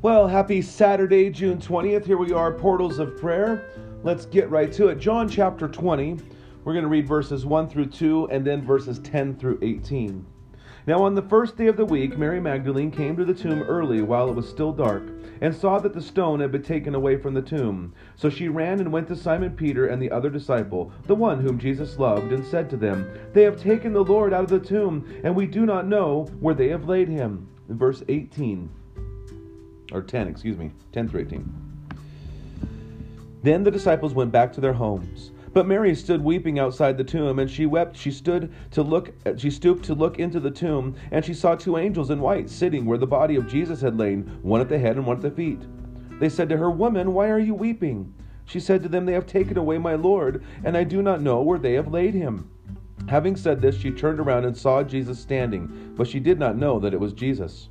Well, happy Saturday, June 20th. Here we are, Portals of Prayer. Let's get right to it. John chapter 20. We're going to read verses 1 through 2 and then verses 10 through 18. Now, on the first day of the week, Mary Magdalene came to the tomb early while it was still dark and saw that the stone had been taken away from the tomb. So she ran and went to Simon Peter and the other disciple, the one whom Jesus loved, and said to them, They have taken the Lord out of the tomb, and we do not know where they have laid him. Verse 18 or 10, excuse me, 10 through 18. Then the disciples went back to their homes. But Mary stood weeping outside the tomb, and she wept. She stood to look. She stooped to look into the tomb, and she saw two angels in white sitting where the body of Jesus had lain, one at the head and one at the feet. They said to her, "Woman, why are you weeping?" She said to them, "They have taken away my Lord, and I do not know where they have laid him." Having said this, she turned around and saw Jesus standing, but she did not know that it was Jesus.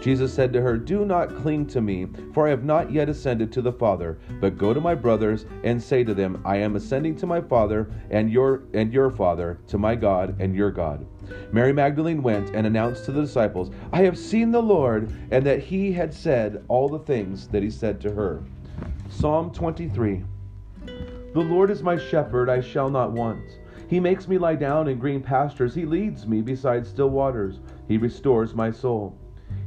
Jesus said to her, Do not cling to me, for I have not yet ascended to the Father, but go to my brothers and say to them, I am ascending to my Father and your and your Father, to my God and your God. Mary Magdalene went and announced to the disciples, I have seen the Lord, and that he had said all the things that he said to her. Psalm 23 The Lord is my shepherd, I shall not want. He makes me lie down in green pastures. He leads me beside still waters. He restores my soul.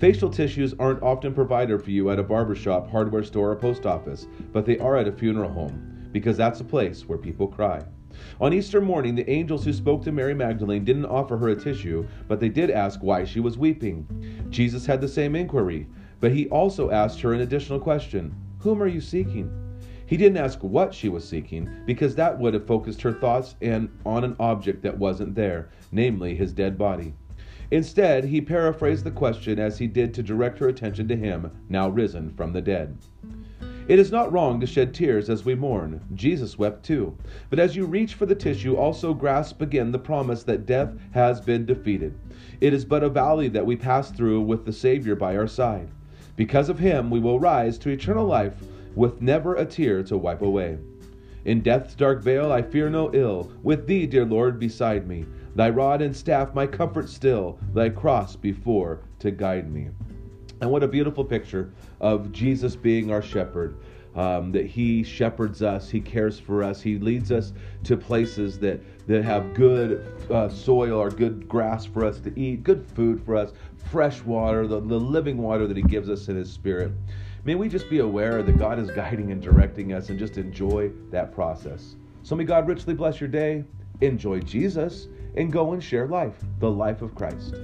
Facial tissues aren't often provided for you at a barbershop, hardware store, or post office, but they are at a funeral home, because that's a place where people cry. On Easter morning, the angels who spoke to Mary Magdalene didn't offer her a tissue, but they did ask why she was weeping. Jesus had the same inquiry, but he also asked her an additional question Whom are you seeking? He didn't ask what she was seeking, because that would have focused her thoughts and on an object that wasn't there, namely his dead body. Instead, he paraphrased the question as he did to direct her attention to him, now risen from the dead. It is not wrong to shed tears as we mourn. Jesus wept too. But as you reach for the tissue, also grasp again the promise that death has been defeated. It is but a valley that we pass through with the Savior by our side. Because of him, we will rise to eternal life with never a tear to wipe away. In death's dark vale I fear no ill, with thee, dear Lord, beside me. Thy rod and staff my comfort still, thy cross before to guide me. And what a beautiful picture of Jesus being our shepherd. Um, that he shepherds us, he cares for us, he leads us to places that, that have good uh, soil or good grass for us to eat, good food for us, fresh water, the, the living water that he gives us in his spirit. May we just be aware that God is guiding and directing us and just enjoy that process. So may God richly bless your day. Enjoy Jesus and go and share life, the life of Christ.